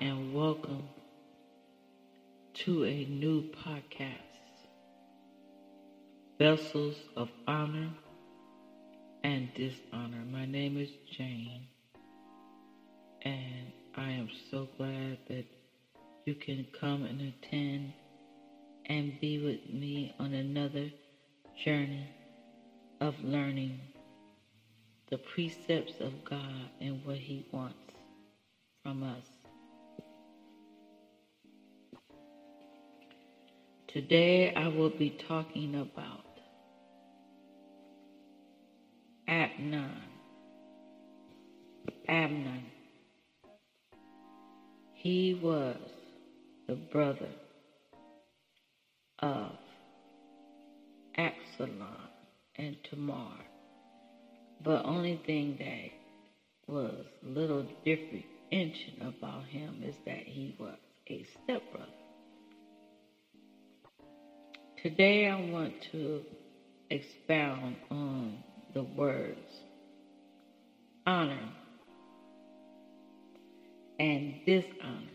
and welcome to a new podcast, Vessels of Honor and Dishonor. My name is Jane, and I am so glad that you can come and attend and be with me on another journey of learning the precepts of God and what He wants from us. Today I will be talking about Amnon. Amnon. He was the brother of Absalom and Tamar. But only thing that was a little different about him is that he was a stepbrother. Today I want to expound on the words honor and dishonor.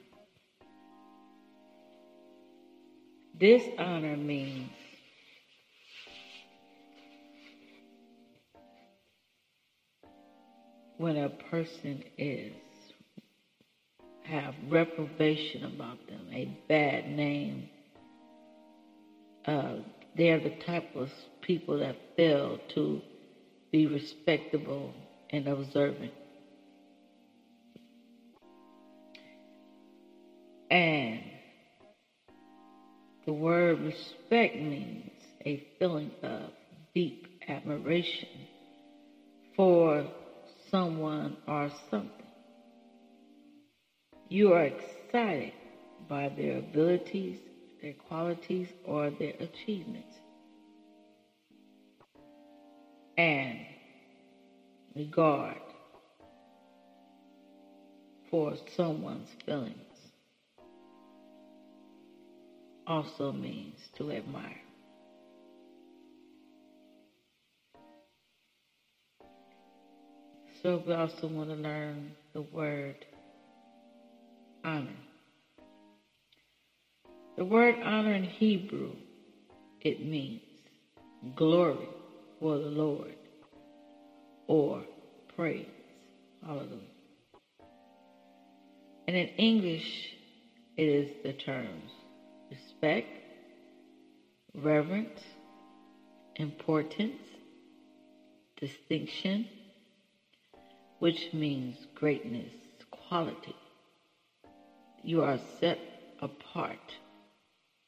Dishonor means when a person is have reprobation about them, a bad name. Uh, they're the type of people that fail to be respectable and observant. And the word respect means a feeling of deep admiration for someone or something. You are excited by their abilities, their qualities, or their achievements. And regard for someone's feelings also means to admire. So we also want to learn the word honor. The word honor in Hebrew, it means glory for the Lord or praise. Hallelujah. And in English, it is the terms respect, reverence, importance, distinction, which means greatness, quality. You are set apart.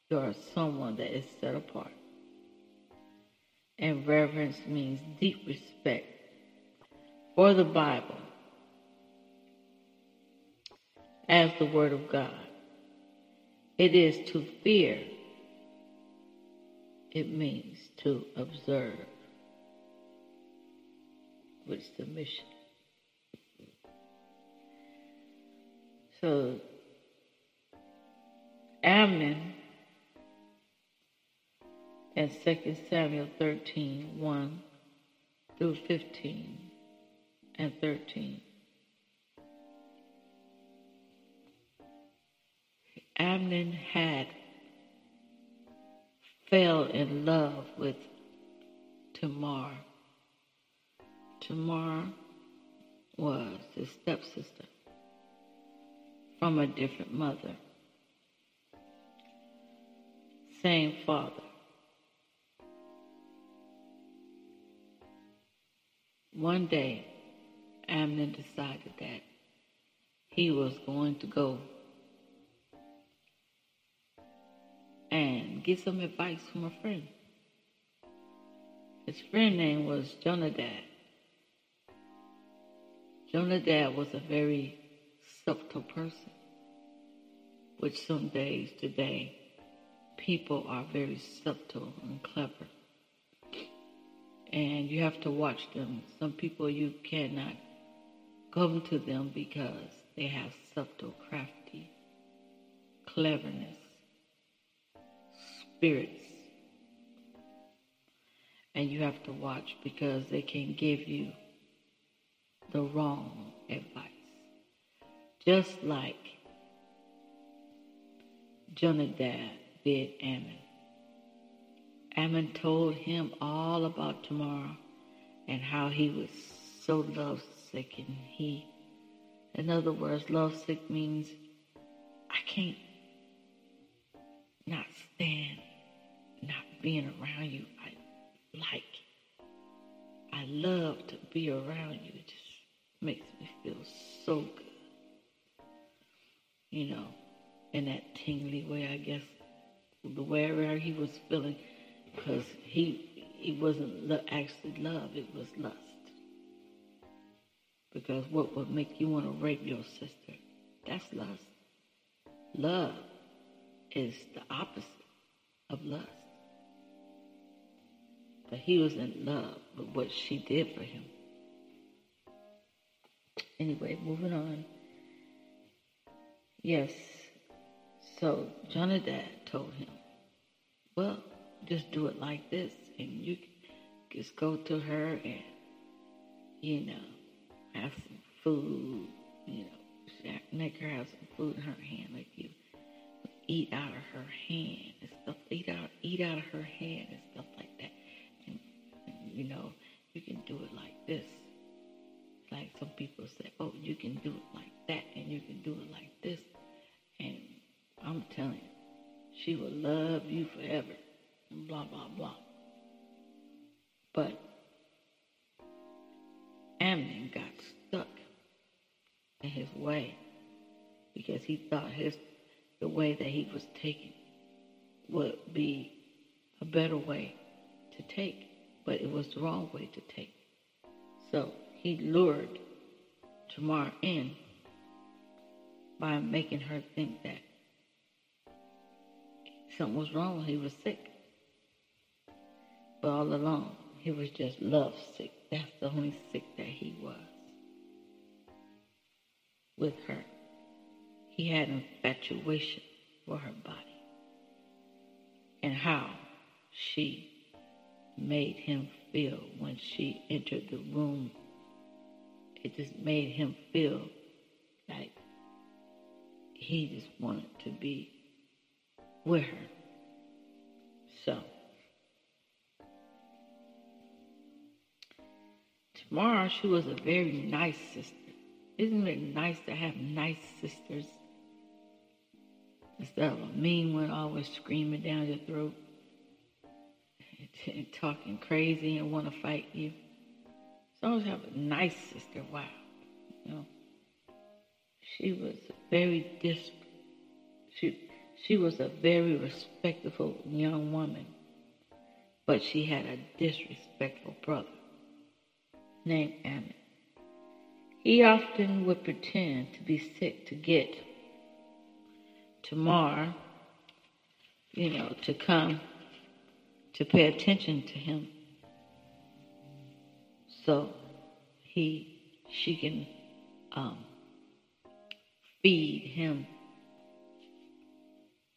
You are someone that is set apart. And reverence means deep respect for the Bible as the Word of God. It is to fear. It means to observe, which is the mission. So Amnon in 2 Samuel 13 1 through 15 and 13. Amnon had fell in love with Tamar. Tamar was his stepsister from a different mother. Same father. One day, Amnon decided that he was going to go and get some advice from a friend. His friend name was Jonadab. Jonadab was a very subtle person, which some days today people are very subtle and clever. And you have to watch them. Some people you cannot come to them because they have subtle, crafty cleverness, spirits. And you have to watch because they can give you the wrong advice. Just like Jonadab bid Ammon. Ammon told him all about Tamar and how he was so lovesick and he, in other words, lovesick means I can't not stand not being around you. I like. I love to be around you. It just makes me feel so good. You know, in that tingly way, I guess, the way where he was feeling, because he he wasn't actually love; it was lust. Because what would make you want to rape your sister? That's lust. Love is the opposite of lust. But he was in love with what she did for him. Anyway, moving on. Yes. So Jonadab told him, well, just do it like this. And you just go to her and, you know, have some food, you know, make her have some food in her hand like you eat out of her hand and stuff, eat out, eat out of her hand and stuff like that. And, and you know, you can do it like this. Like some people say, oh, you can do it like that and you can do it like this. And I'm telling you, she will love you forever and blah, blah, blah. But Amnon got stuck in his way because he thought his the way that he was taking would be a better way to take, but it was the wrong way to take. So he lured Tamar in by making her think that something was wrong. He was sick. But all along, he was just love sick. That's the only sick that he was with her. He had infatuation for her body and how she made him feel when she entered the room. It just made him feel like he just wanted to be with her. So, Tamar, she was a very nice sister. Isn't it nice to have nice sisters? Instead of a mean one always screaming down your throat and talking crazy and want to fight you. So always have a nice sister. Wow. You know, she was very dis. She she was a very respectful young woman, but she had a disrespectful brother named Ammon. He often would pretend to be sick to get Tamar, you know, to come to pay attention to him. So he, she can um, feed him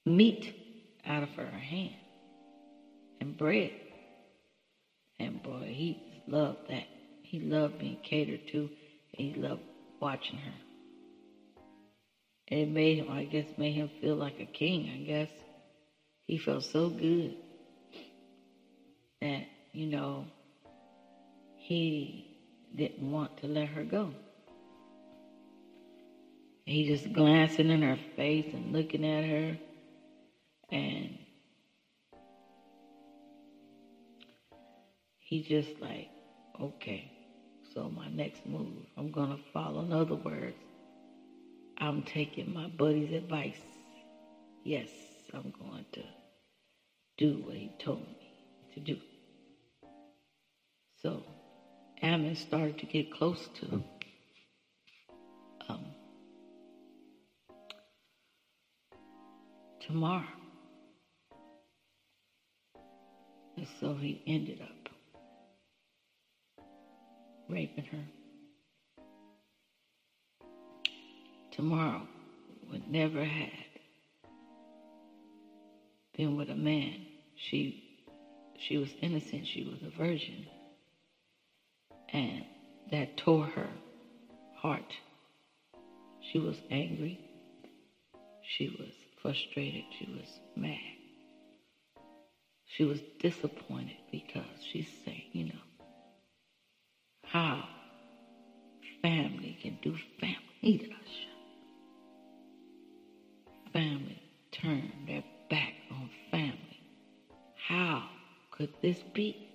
meat out of her hand and bread. And boy, he loved that. He loved being catered to, and he loved watching her. And it made him, I guess, made him feel like a king, I guess. He felt so good that, you know, he didn't want to let her go. He just glancing in her face and looking at her and he just like, okay, so my next move, I'm gonna follow. In other words, I'm taking my buddy's advice. Yes, I'm going to do what he told me to do. So Ammon started to get close to um, Tamar. And so he ended up raping her. Tamar would never had been with a man. She she was innocent, she was a virgin. And that tore her heart. She was angry. She was frustrated. She was mad. She was disappointed because she's saying, you know, how family can do family. Family turn their back on family. How could this be?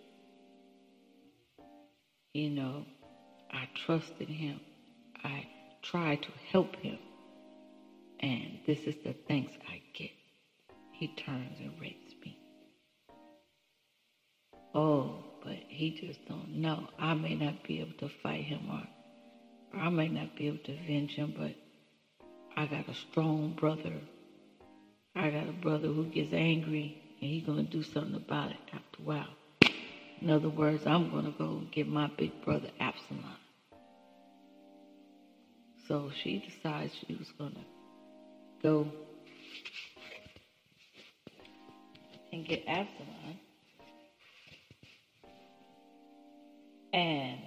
You know, I trusted him. I tried to help him. And this is the thanks I get. He turns and rapes me. Oh, but he just don't know. I may not be able to fight him or, I may not be able to avenge him, but I got a strong brother. I got a brother who gets angry and he's to do something about it after a while. In other words, I'm to go get my big brother Absalom. So she decides she was to go and get Absalom. And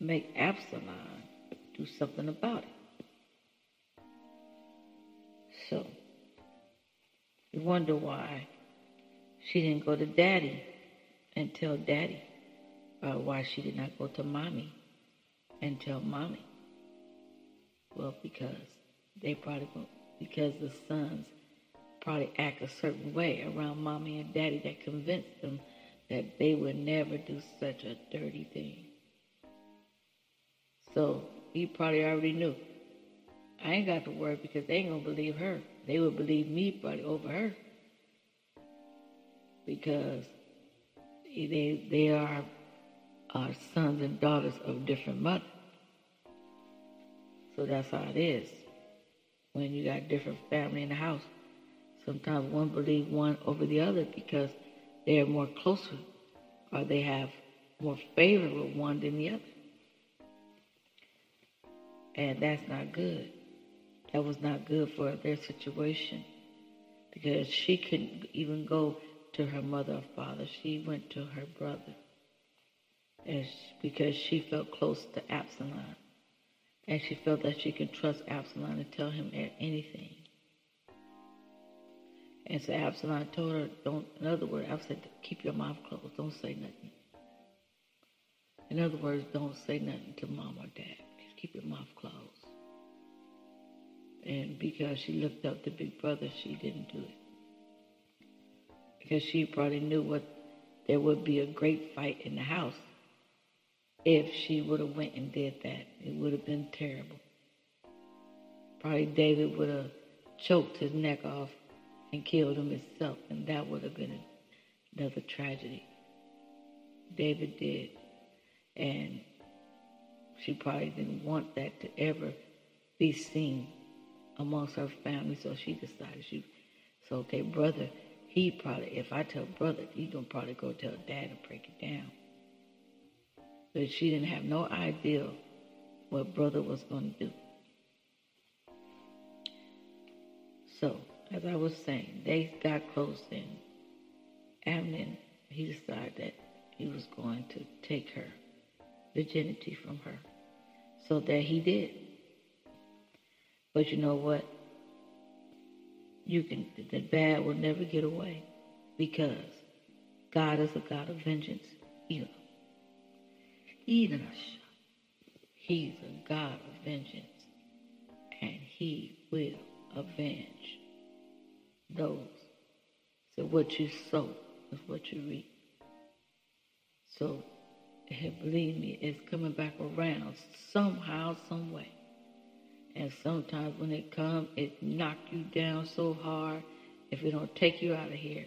make Absalom do something about it. So you wonder why she didn't go to daddy and tell daddy why she did not go to mommy and tell mommy. Well, because they probably because the sons probably act a certain way around mommy and daddy that convinced them that they would never do such a dirty thing. So he probably already knew. I ain't got to worry because they ain't gonna believe her. They would believe me probably over her. Because they they are are sons and daughters of different mothers. So that's how it is. When you got different family in the house, sometimes one believe one over the other because they are more closer or they have more favor with one than the other. And that's not good. That was not good for their situation because she couldn't even go to her mother or father. She went to her brother and because she felt close to Absalom. And she felt that she could trust Absalom and tell him anything. And so Absalom told her, don't, in other words, Absalom said, keep your mouth closed. Don't say nothing. In other words, don't say nothing to mom or dad. Just keep your mouth closed. And because she looked up to Big Brother, she didn't do it. Because she probably knew what there would be a great fight in the house if she would have went and did that. It would have been terrible. Probably David would have choked his neck off and killed him himself, and that would have been another tragedy. David did. And she probably didn't want that to ever be seen amongst her family, so she decided she so okay, brother, he probably if I tell brother, he gonna probably go tell dad and break it down but she didn't have no idea what brother was to do. So, as I was saying, they got close and Amnon, he decided that he was going to take her virginity from her. So that he did. But you know what? You can the bad will never get away because God is a God of vengeance. He's a God of vengeance, and he will avenge those. So what you sow is what you reap. So believe me, it's coming back around somehow, some way. And sometimes when it comes, it knock you down so hard. If it don't take you out of here,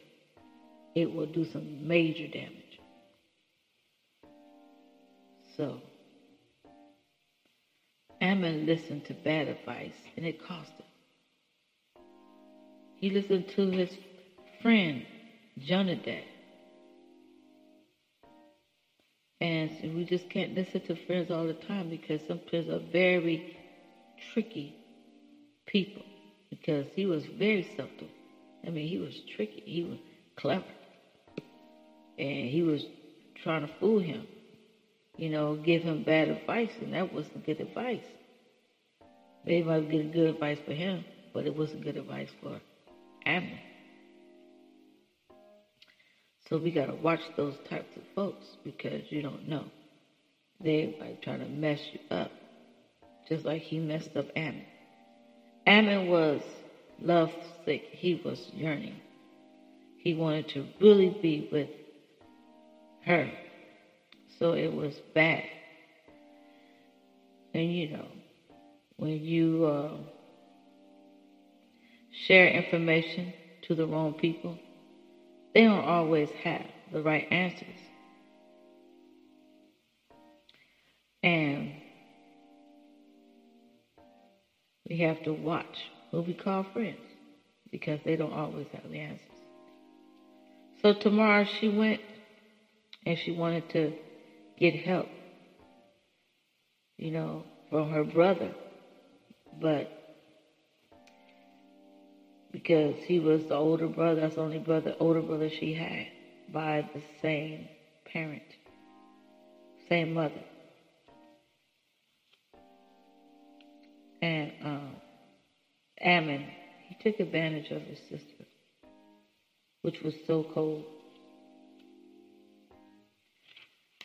it will do some major damage. So, Ammon listened to bad advice, and it cost him. He listened to his friend, Jonadab. And we just can't listen to friends all the time because some friends are very tricky people. Because he was very subtle. I mean, he was tricky. He was clever. And he was trying to fool him you know, give him bad advice, and that wasn't good advice. They might get good advice for him, but it wasn't good advice for So we got to watch those types of folks because you don't know. They might trying to mess you up, just like he messed up Ammon. Ammon was love sick. He was yearning. He wanted to really be with her. So it was bad. And you know, when you uh, share information to the wrong people, they don't always have the right answers. And we have to watch who we call friends because they don't always have the answers. So Tamar she went and she wanted to get help, you know, from her brother. But because he was the older brother, that's the only brother, older brother she had by the same parent, same mother. And um, Ammon, he took advantage of his sister, which was so cold.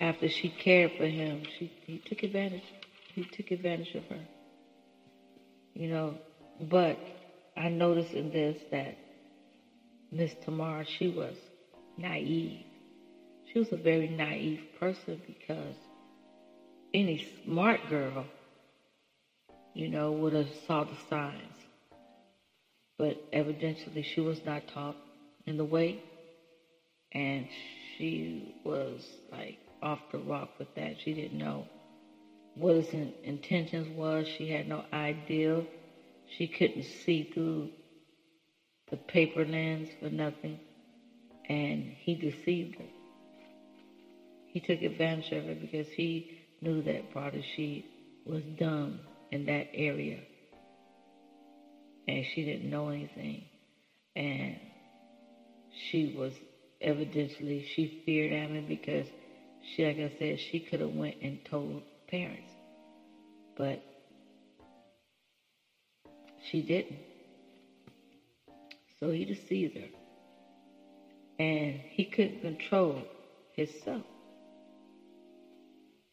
After she cared for him, she he took advantage. He took advantage of her. You know, but I noticed in this that Miss Tamara, she was naive. She was a very naive person because any smart girl, you know, would have saw the signs. But evidently she was not taught in the way. And she was like off the rock with that. She didn't know what his intentions was. She had no idea she couldn't see through the paper lens for nothing, and he deceived her. He took advantage of her because he knew that probably she was dumb in that area, and she didn't know anything, and she was evidently she feared Ammon because she, like I said, she could have went and told parents, but she didn't. So he deceived her. And he couldn't control himself.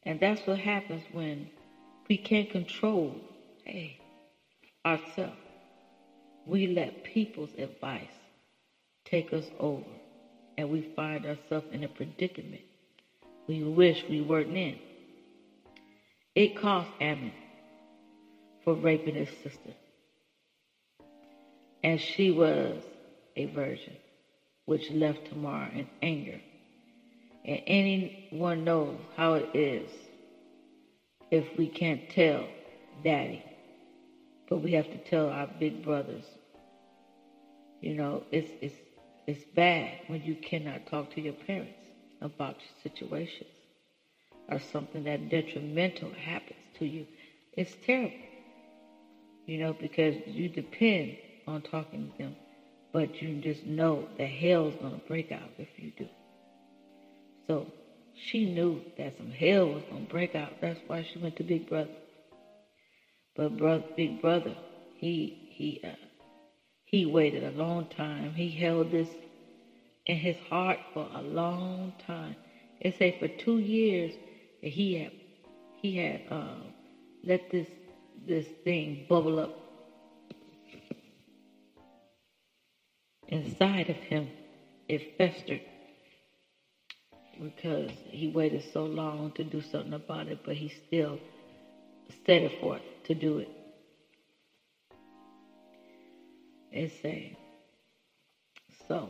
And that's what happens when we can't control, hey, ourselves. We let people's advice take us over. And we find ourselves in a predicament we wish we weren't in. It cost Ammon for raping his sister and she was a virgin, which left Tamar in anger. And anyone knows how it is if we can't tell daddy, but we have to tell our big brothers. You know, it's it's it's bad when you cannot talk to your parents about your situations or something that detrimental happens to you. It's terrible. You know, because you depend on talking to them, but you just know that hell's going to break out if you do. So she knew that some hell was going to break out. That's why she went to Big Brother. But brother, Big Brother, he he uh, he waited a long time. He held this in his heart for a long time. It say for two years he had he had uh, let this this thing bubble up inside of him, it festered because he waited so long to do something about it, but he still set it forth to do it. It say, so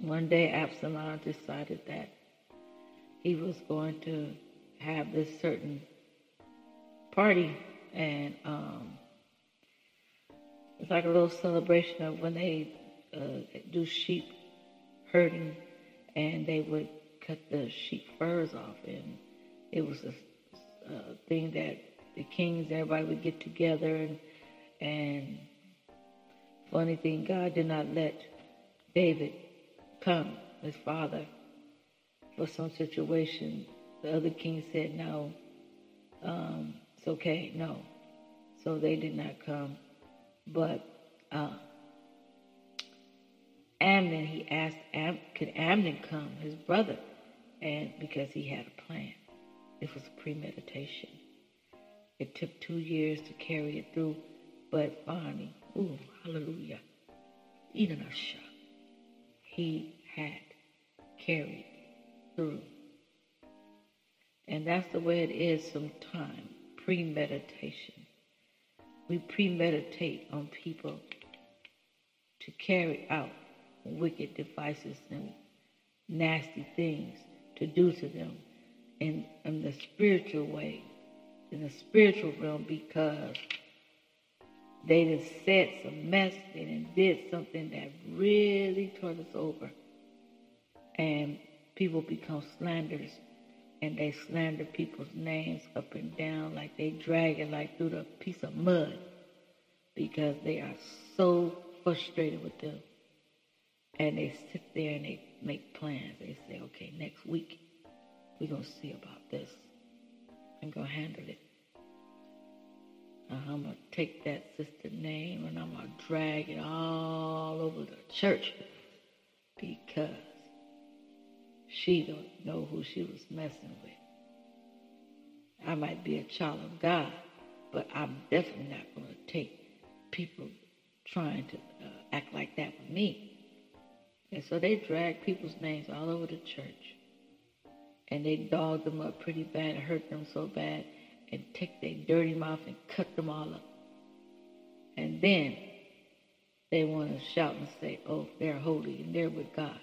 one day Absalom decided that he was going to have this certain party and um, it's like a little celebration of when they uh, do sheep herding, and they would cut the sheep furs off, and it was a, a thing that the kings, everybody would get together, and and funny thing, God did not let David come, his father, for some situation the other king said, no, um, it's okay, no. So they did not come. But uh, Amnon, he asked, Am- could Amnon come, his brother? And because he had a plan. It was premeditation. It took two years to carry it through, but Barney, ooh, hallelujah, Idanasha, he had carried through. And that's the way it is sometimes premeditation. We premeditate on people to carry out wicked devices and nasty things to do to them in, in the spiritual way, in the spiritual realm, because they just said some mess, done did something that really turned us over. And people become slanders and they slander people's names up and down like they drag it like through the piece of mud because they are so frustrated with them. And they sit there and they make plans. They say, okay, next week we're going to see about this. I'm going to handle it. Uh, I'm going to take that sister name and I'm going to drag it all over the church because she don't know who she was messing with. I might be a child of God, but I'm definitely not going to take people trying to uh, act like that with me. And so they drag people's names all over the church. And they dog them up pretty bad, hurt them so bad, and take their dirty mouth and cut them all up. And then they want to shout and say, oh, they're holy and they're with God.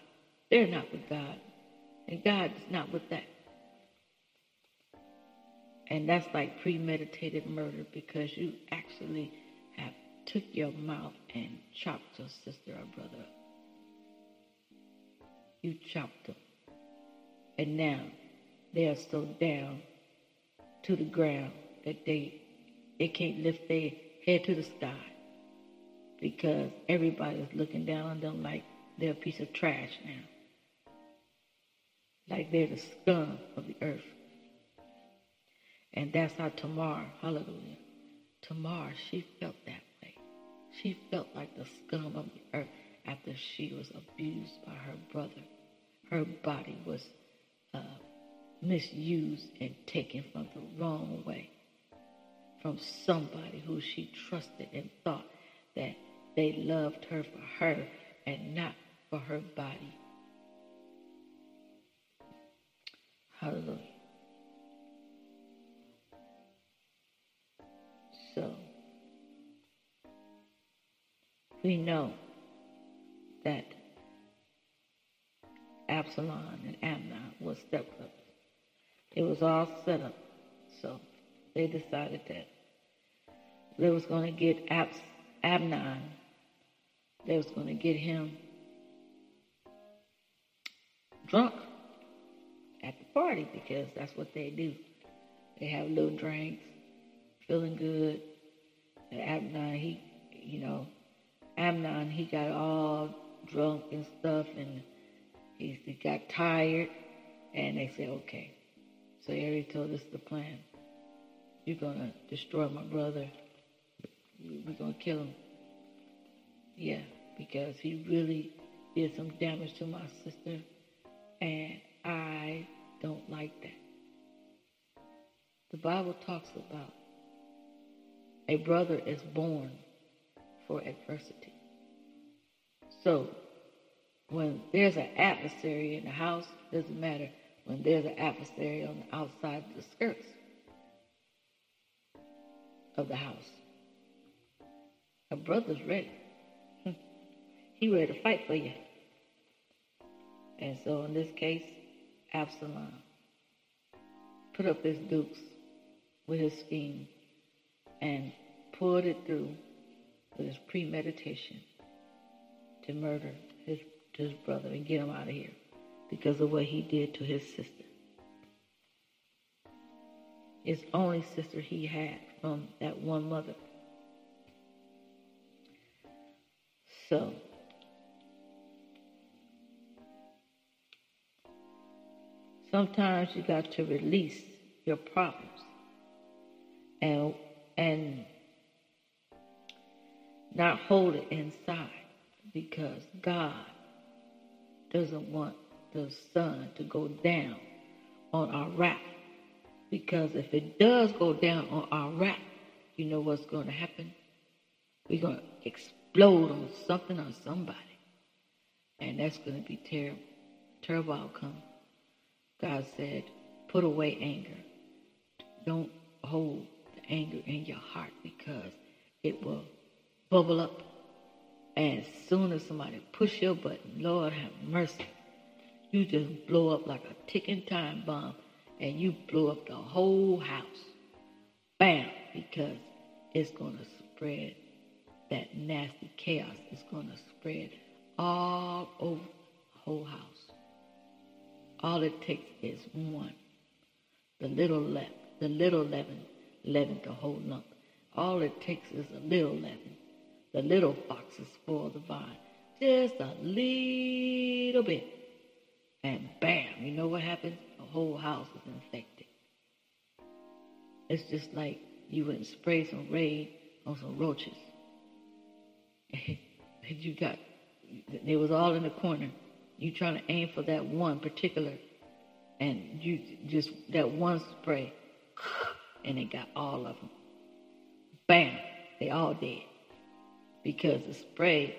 They're not with God. And God is not with that. And that's like premeditated murder because you actually have took your mouth and chopped your sister or brother up. You chopped them. And now they are so down to the ground that they they can't lift their head to the sky because everybody's looking down on them like they're a piece of trash now like they're the scum of the earth. And that's how Tamar, hallelujah, Tamar, she felt that way. She felt like the scum of the earth after she was abused by her brother. Her body was uh, misused and taken from the wrong way from somebody who she trusted and thought that they loved her for her and not for her body. So, we know that Absalom and Amnon was stepbrothers. It was all set up. So they decided that they was going to get Ab- Amnon, they was going to get him drunk party because that's what they do. They have little drinks, feeling good. And Amnon, he, you know, Amnon, he got all drunk and stuff, and he, he got tired, and they said, okay. So already told us the plan. You're gonna destroy my brother. We're gonna kill him. Yeah, because he really did some damage to my sister, and I don't like that. The Bible talks about a brother is born for adversity. So when there's an adversary in the house, doesn't matter when there's an adversary on the outside the skirts of the house. A brother's ready. he ready to fight for you. And so in this case, Absalom put up his dukes with his scheme and pulled it through with his premeditation to murder his, his brother and get him out of here because of what he did to his sister. His only sister he had from that one mother. So, sometimes you got to release your problems and and not hold it inside because God doesn't want the sun to go down on our wrath. Because if it does go down on our wrath, you know what's going to happen? We're going to explode on something or somebody. And that's going to be terrible. Terrible outcome. God said, put away anger. Don't hold the anger in your heart because it will bubble up. And as soon as somebody push your button, Lord have mercy, you just blow up like a ticking time bomb and you blow up the whole house. Bam! Because it's going to spread. That nasty chaos It's going to spread all over the whole house. All it takes is one. The little leaven, the little leaven, leaven the whole lump. All it takes is a little leaven. The little foxes spoil the vine. Just a little bit. And bam, you know what happens? The whole house is infected. It's just like you and spray some raid on some roaches. and you got, they was all in the corner. You trying to aim for that one particular, and you just, that one spray, and it got all of them. Bam, they all dead. Because the spray,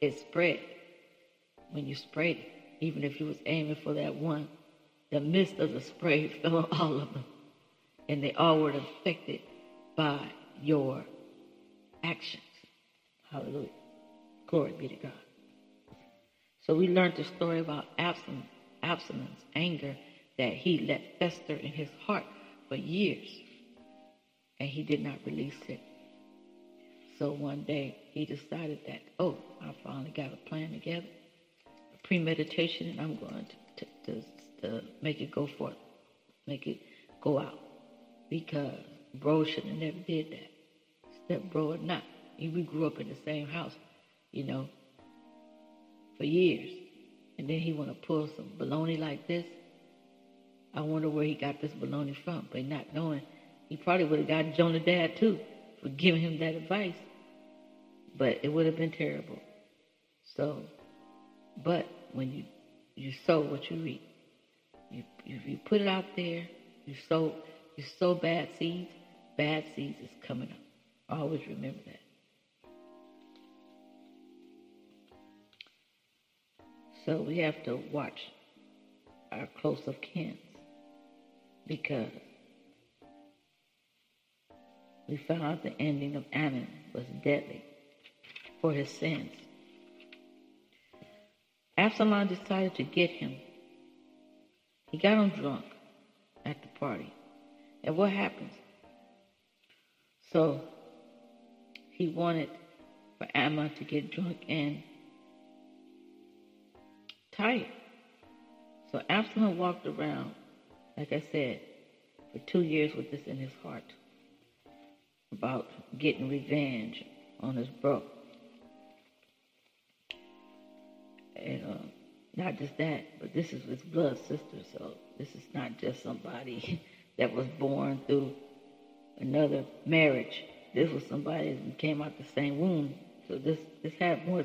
it spread when you sprayed it. Even if you was aiming for that one, the mist of the spray fell on all of them. And they all were affected by your actions. Hallelujah. Glory be to God. So we learned the story about Absalom, Absalom's anger that he let fester in his heart for years. And he did not release it. So one day he decided that, oh, I finally got a plan together, a premeditation, and I'm going to, to, to, to make it go forth, make it go out. Because bro should have never did that. Step bro or not. We grew up in the same house, you know, for years. And then he want to pull some baloney like this. I wonder where he got this baloney from. But not knowing, he probably would have Jonadab too for giving him that advice. But it would have been terrible. So, but when you you sow what you reap, you if you put it out there, you sow you sow bad seeds, bad seeds is coming up. Always remember that. So we have to watch our close of kin because we found out the ending of Ammon was deadly for his sins. Absalom decided to get him. He got him drunk at the party. And what happens? So he wanted for Ammon to get drunk and tired. So Absalom walked around, like I said, for two years with this in his heart about getting revenge on his bro. And uh, not just that, but this is his blood sister. So this is not just somebody that was born through another marriage. This was somebody that came out the same womb. So this this had more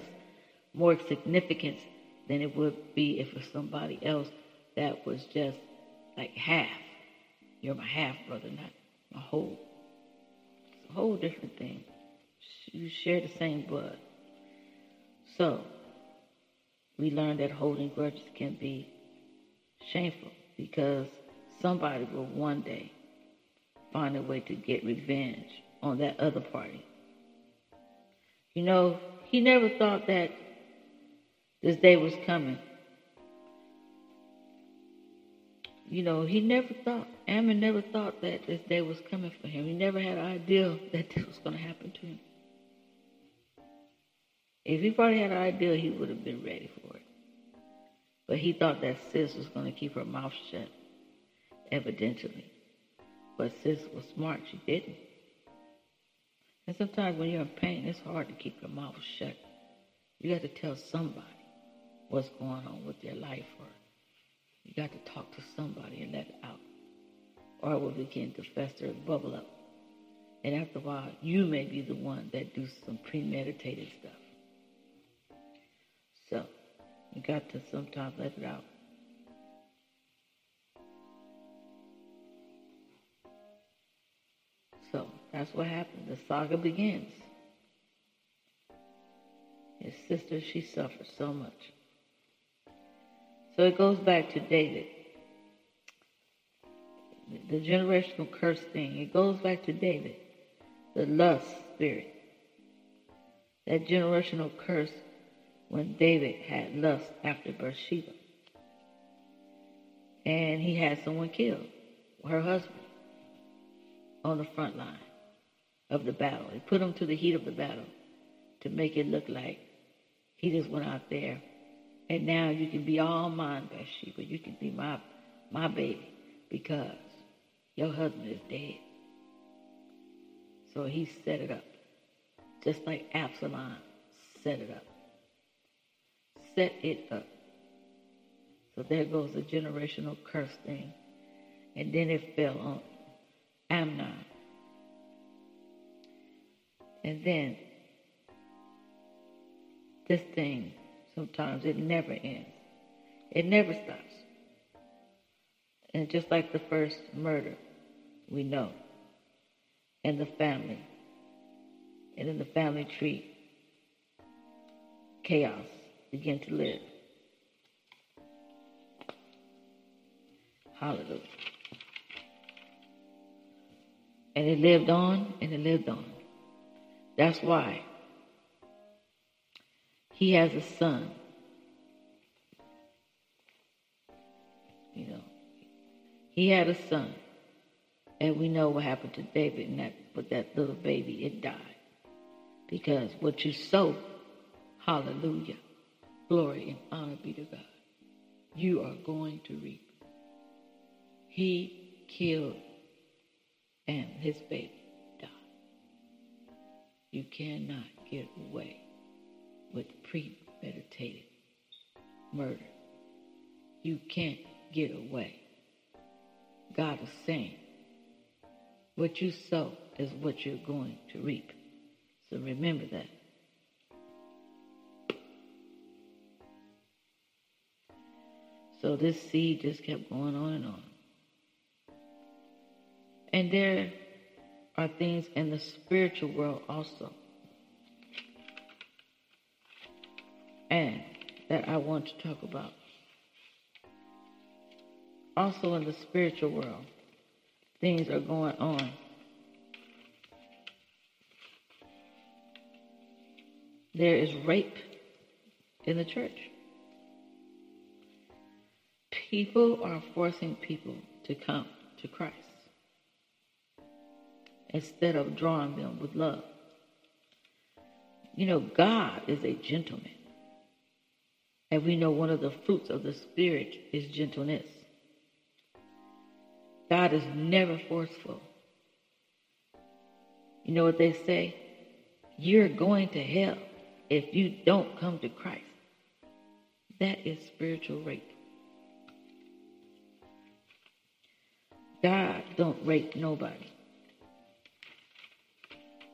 more significance than it would be if it was somebody else that was just like half. You're my half brother, not my whole. It's a whole different thing. You share the same blood. So we learned that holding grudges can be shameful because somebody will one day find a way to get revenge on that other party. You know, he never thought that this day was coming. You know, he never thought, Ammon never thought that this day was coming for him. He never had an idea that this was going to happen to him. If he probably had an idea, he would have been ready for it. But he thought that sis was going to keep her mouth shut, evidently. But sis was smart, she didn't. And sometimes when you're in pain, it's hard to keep your mouth shut. You got to tell somebody what's going on with their life or You got to talk to somebody and let it out. Or it will begin to fester and bubble up. And after a while, you may be the one that do some premeditated stuff. So, you got to sometimes let it out. So, that's what happened. The saga begins. His sister, she suffered so much. So it goes back to David. The generational curse thing, it goes back to David. The lust spirit. That generational curse when David had lust after Bathsheba. And he had someone killed, her husband, on the front line of the battle. He put him to the heat of the battle to make it look like he just went out there and now you can be all mine, Bathsheba. You can be my my baby because your husband is dead. So he set it up. Just like Absalom set it up. Set it up. So there goes the generational curse thing. And then it fell on Amnon. And then this thing sometimes it never ends. It never stops. And just like the first murder, we know, and the family, and in the family tree, chaos began to live. Hallelujah. And it lived on and it lived on. That's why he has a son. You know, he had a son. And we know what happened to David and that with that little baby, it died. Because what you sow, hallelujah, glory and honor be to God, you are going to reap. He killed and his baby died. You cannot get away with premeditated murder. You can't get away. God is saying, what you sow is what you're going to reap. So remember that. So this seed just kept going on and on. And there are things in the spiritual world also and that I want to talk about. Also, in the spiritual world, things are going on. There is rape in the church. People are forcing people to come to Christ instead of drawing them with love. You know, God is a gentleman. And we know one of the fruits of the Spirit is gentleness. God is never forceful. You know what they say? You're going to hell if you don't come to Christ. That is spiritual rape. God don't rape nobody.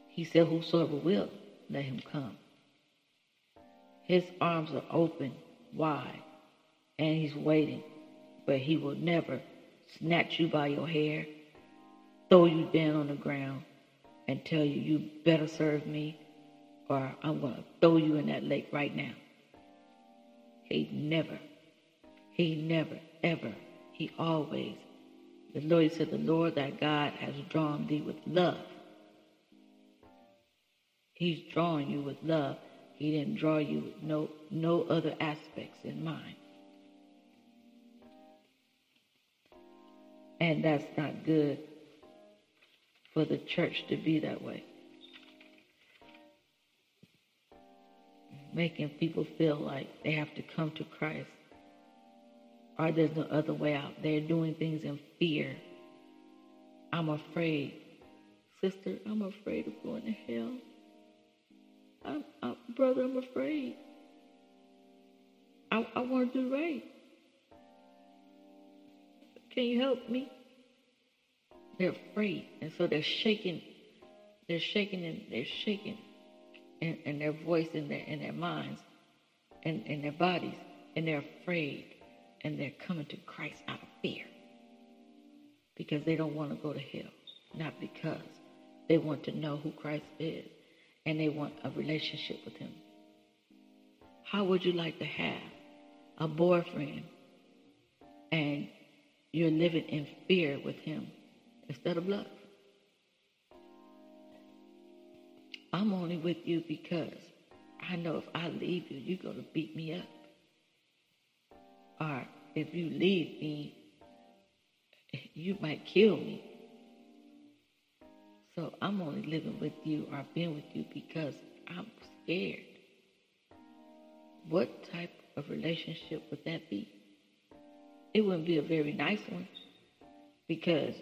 He said, Whosoever will, let him come. His arms are open wide and he's waiting, but he will never snatch you by your hair, throw you down on the ground, and tell you, you better serve me or I'm going to throw you in that lake right now. He never, he never, ever, he always. The Lord said, The Lord that God has drawn thee with love. He's drawing you with love. He didn't draw you with no, no other aspects in mind. And that's not good for the church to be that way. Making people feel like they have to come to Christ or there's no other way out. They're doing things in fear. I'm afraid. Sister, I'm afraid of going to hell. I'm, I'm, brother, I'm afraid. I, I want to do right. Can you help me? They're afraid. And so they're shaking. They're shaking and they're shaking and, in their voice and their, their minds and in their bodies. And they're afraid. And they're coming to Christ out of fear. Because they don't want to go to hell. Not because they want to know who Christ is. And they want a relationship with him. How would you like to have a boyfriend and you're living in fear with him instead of love. I'm only with you because I know if I leave you, you're going to beat me up. Or if you leave me, you might kill me. So I'm only living with you or being with you because I'm scared. What type of relationship would that be? it wouldn't be a very nice one because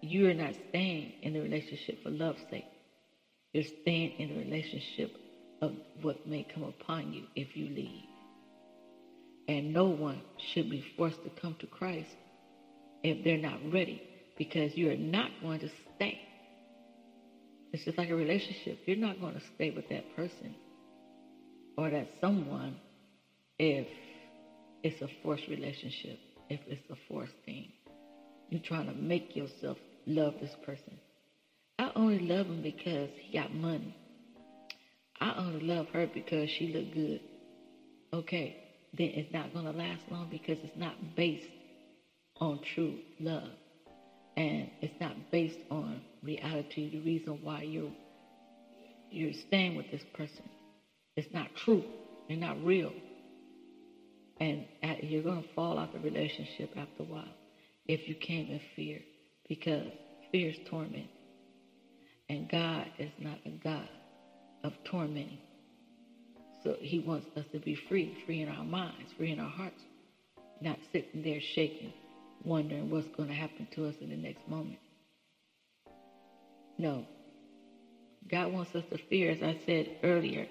you're not staying in the relationship for love's sake. You're staying in the relationship of what may come upon you if you leave. And no one should be forced to come to Christ if they're not ready because you're not going to stay. It's just like a relationship. You're not going to stay with that person or that someone if it's a forced relationship if it's a forced thing. You're trying to make yourself love this person. I only love him because he got money. I only love her because she look good. Okay, then it's not going to last long because it's not based on true love. And it's not based on reality, the reason why you're you're staying with this person. It's not true. You're not real. And you're going to fall out the relationship after a while if you came in fear because fear is torment. And God is not a God of tormenting. So he wants us to be free, free in our minds, free in our hearts, not sitting there shaking, wondering what's going to happen to us in the next moment. No. God wants us to fear, as I said earlier,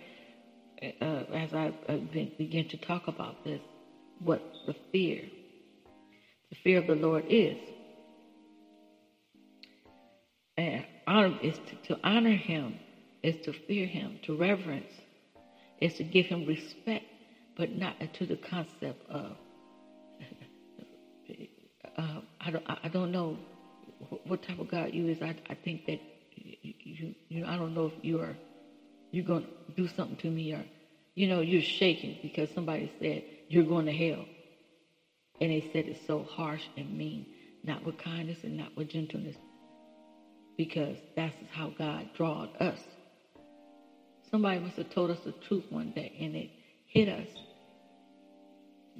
uh, as I uh, begin to talk about this, what the fear, the fear of the Lord is. And honor is to, to honor him, is to fear him, to reverence, is to give him respect, but not to the concept of uh, I don't I don't know what type of God you is. I I think that you, you, you I don't know if you are you're gonna do something to me or you know you're shaking because somebody said you're going to hell. And they said it so harsh and mean, not with kindness and not with gentleness, because that's how God drawed us. Somebody must have told us the truth one day and it hit us,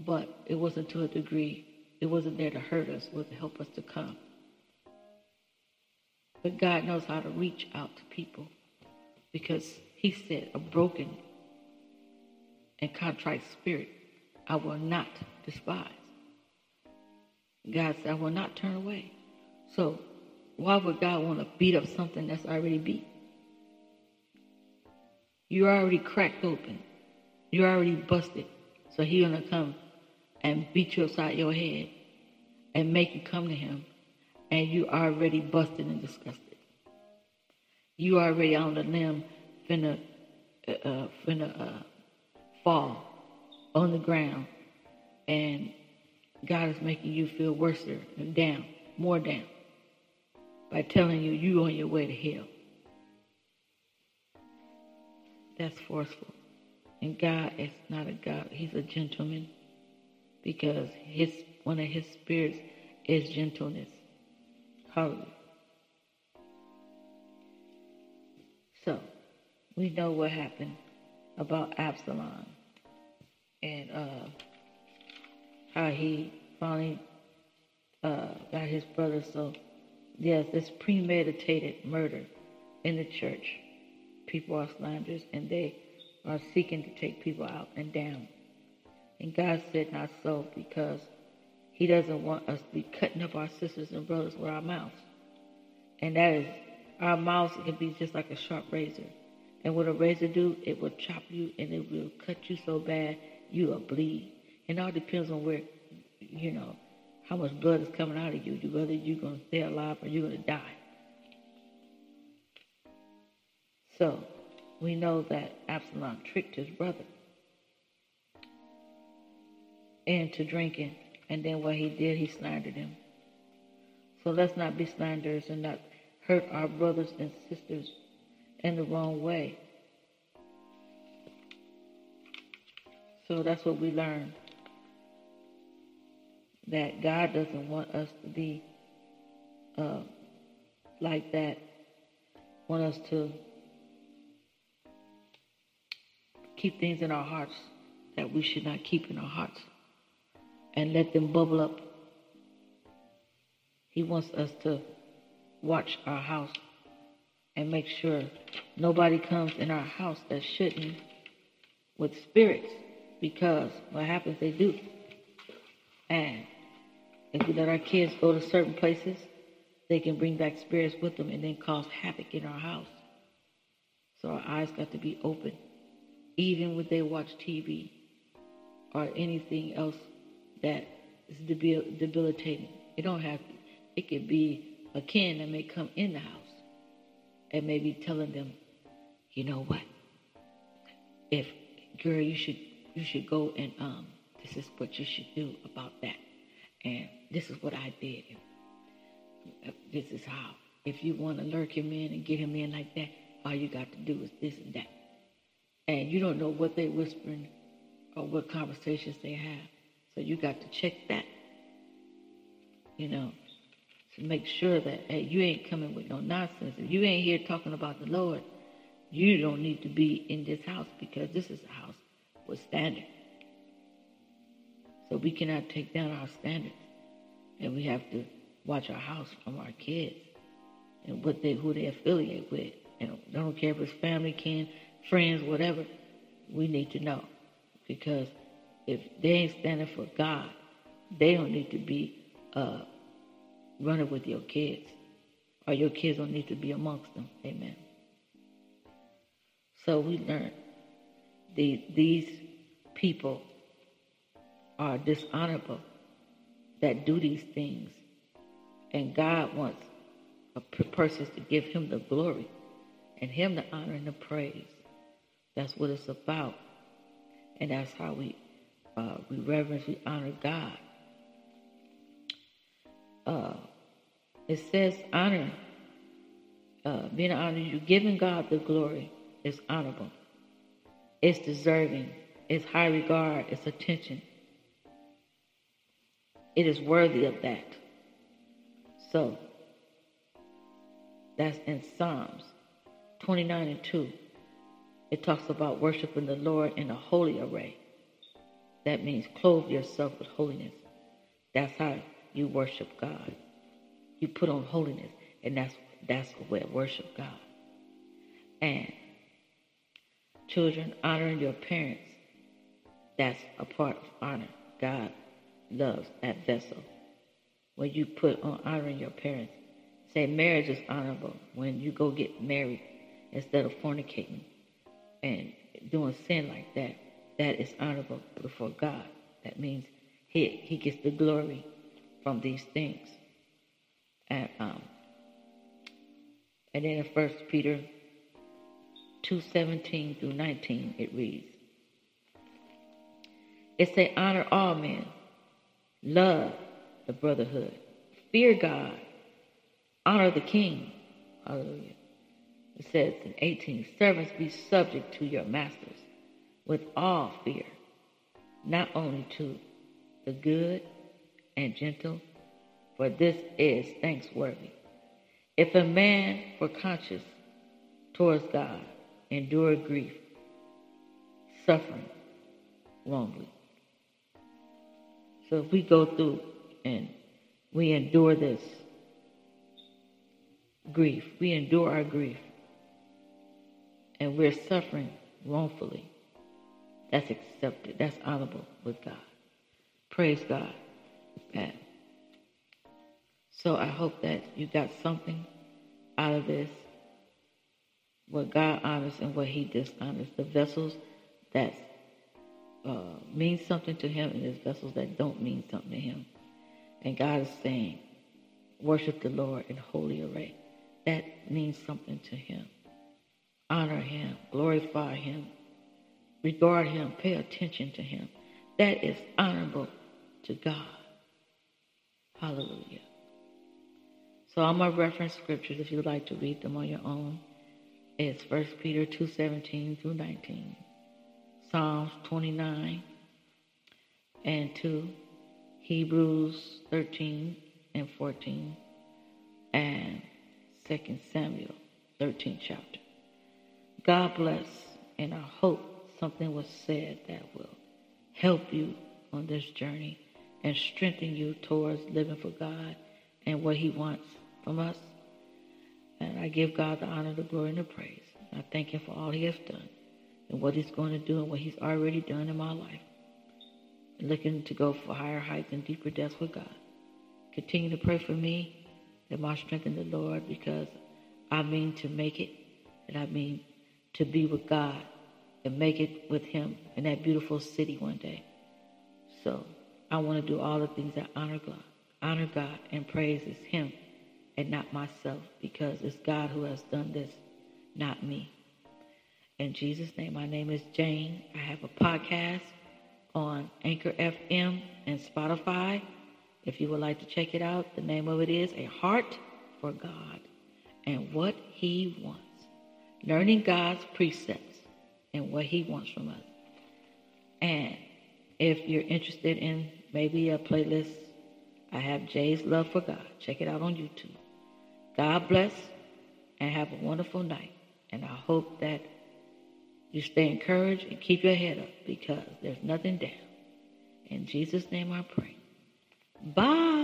but it wasn't to a degree. It wasn't there to hurt us, was to help us to come. But God knows how to reach out to people because He said, a broken and contrite spirit I will not despise. God said, I will not turn away. So why would God want to beat up something that's already beat? You're already cracked open. You're already busted. So he's going to come and beat you upside your head and make you come to him. And you already busted and disgusted. You already on the limb finna, uh, uh finna uh, fall on the ground and God is making you feel worse and down, more down, by telling you you on your way to hell. That's forceful. And God is not a God. He's a gentleman because his one of his spirits is gentleness. So we know what happened about Absalom and uh, how he finally uh, got his brother. So, yes, this premeditated murder in the church. People are slanderers and they are seeking to take people out and down. And God said, not so, because He doesn't want us to be cutting up our sisters and brothers with our mouths. And that is, our mouths can be just like a sharp razor. And what a razor do, it will chop you and it will cut you so bad you will bleed. It all depends on where, you know, how much blood is coming out of you, whether you're going to stay alive or you're going to die. So we know that Absalom tricked his brother into drinking, and then what he did, he slandered him. So let's not be slanderers and not hurt our brothers and sisters in the wrong way. So that's what we learn. That God doesn't want us to be uh, like that. Want us to keep things in our hearts that we should not keep in our hearts and let them bubble up. He wants us to watch our house and make sure nobody comes in our house that shouldn't with spirits because what happens they do. And if we let our kids go to certain places, they can bring back spirits with them and then cause havoc in our house. So our eyes got to be open even when they watch TV or anything else that is debil- debilitating. It don't have to. It could be a kin that may come in the house and maybe telling them, you know what? If girl, you should you should go and um, this is what you should do about that, and this is what I did. This is how. If you want to lurk him in and get him in like that, all you got to do is this and that and you don't know what they're whispering or what conversations they have. So you got to check that, you know, to make sure that hey, you ain't coming with no nonsense. If you ain't here talking about the Lord, you don't need to be in this house because this is a house with standards. So we cannot take down our standards, and we have to watch our house from our kids and what they who they affiliate with. And I don't care if it's family, kin, friends, whatever, we need to know. Because if they ain't standing for God, they don't need to be uh, running with your kids. Or your kids don't need to be amongst them. Amen. So we learn the, these people are dishonorable that do these things. And God wants a person to give him the glory and him the honor and the praise. That's what it's about. And that's how we uh, we reverence, we honor God. Uh, it says honor, uh, being honored, you giving God the glory is honorable. It's deserving. It's high regard. It's attention. It is worthy of that. So, that's in Psalms 29 and 2. It talks about worshiping the Lord in a holy array. That means clothe yourself with holiness. That's how you worship God. You put on holiness, and that's that's the way to worship God. And children, honoring your parents, that's a part of honor. God loves that vessel. When you put on honoring your parents, say marriage is honorable when you go get married instead of fornicating and doing sin like that, that is honorable before God. That means he he gets the glory from these things. And um and then in First Peter two seventeen through nineteen it reads. It say honor all men, love the brotherhood, fear God, honor the king. Hallelujah. It says in 18, servants be subject to your masters with all fear, not only to the good and gentle, for this is thanksworthy. If a man for conscience towards God endure grief, suffering wrongly. So if we go through and we endure this grief, we endure our grief, and we're suffering wrongfully, that's accepted. That's honorable with God. Praise God. And so I hope that you got something out of this. What God honors and what He dishonors. The vessels that uh, mean something to Him and His vessels that don't mean something to Him. And God is saying, worship the Lord in holy array. That means something to him. Honor him, glorify him, regard him, pay attention to him. That is honorable to God. Hallelujah. So I'm going to reference scriptures if you'd like to read them on your own. It's 1 Peter 2.17 through 19. Psalms 29 and 2. Hebrews 13 and 14. And 2 Samuel 13 chapter. God bless, and I hope something was said that will help you on this journey and strengthen you towards living for God and what He wants from us. And I give God the honor, the glory, and the praise. I thank Him for all He has done and what He's going to do and what He's already done in my life. Looking to go for higher heights and deeper depths with God. Continue to pray for me that my strength in the Lord because I mean to make it, and I mean to be with God and make it with Him in that beautiful city one day. So I want to do all the things that honor God, honor God, and praises Him and not myself because it's God who has done this, not me. In Jesus' name, my name is Jane. I have a podcast on Anchor FM and Spotify. If you would like to check it out, the name of it is A Heart for God and What He Wants. Learning God's precepts and what He wants from us. And if you're interested in maybe a playlist, I have Jay's Love for God. Check it out on YouTube. God bless and have a wonderful night. And I hope that you stay encouraged and keep your head up because there's nothing down. In Jesus' name I pray. Bye.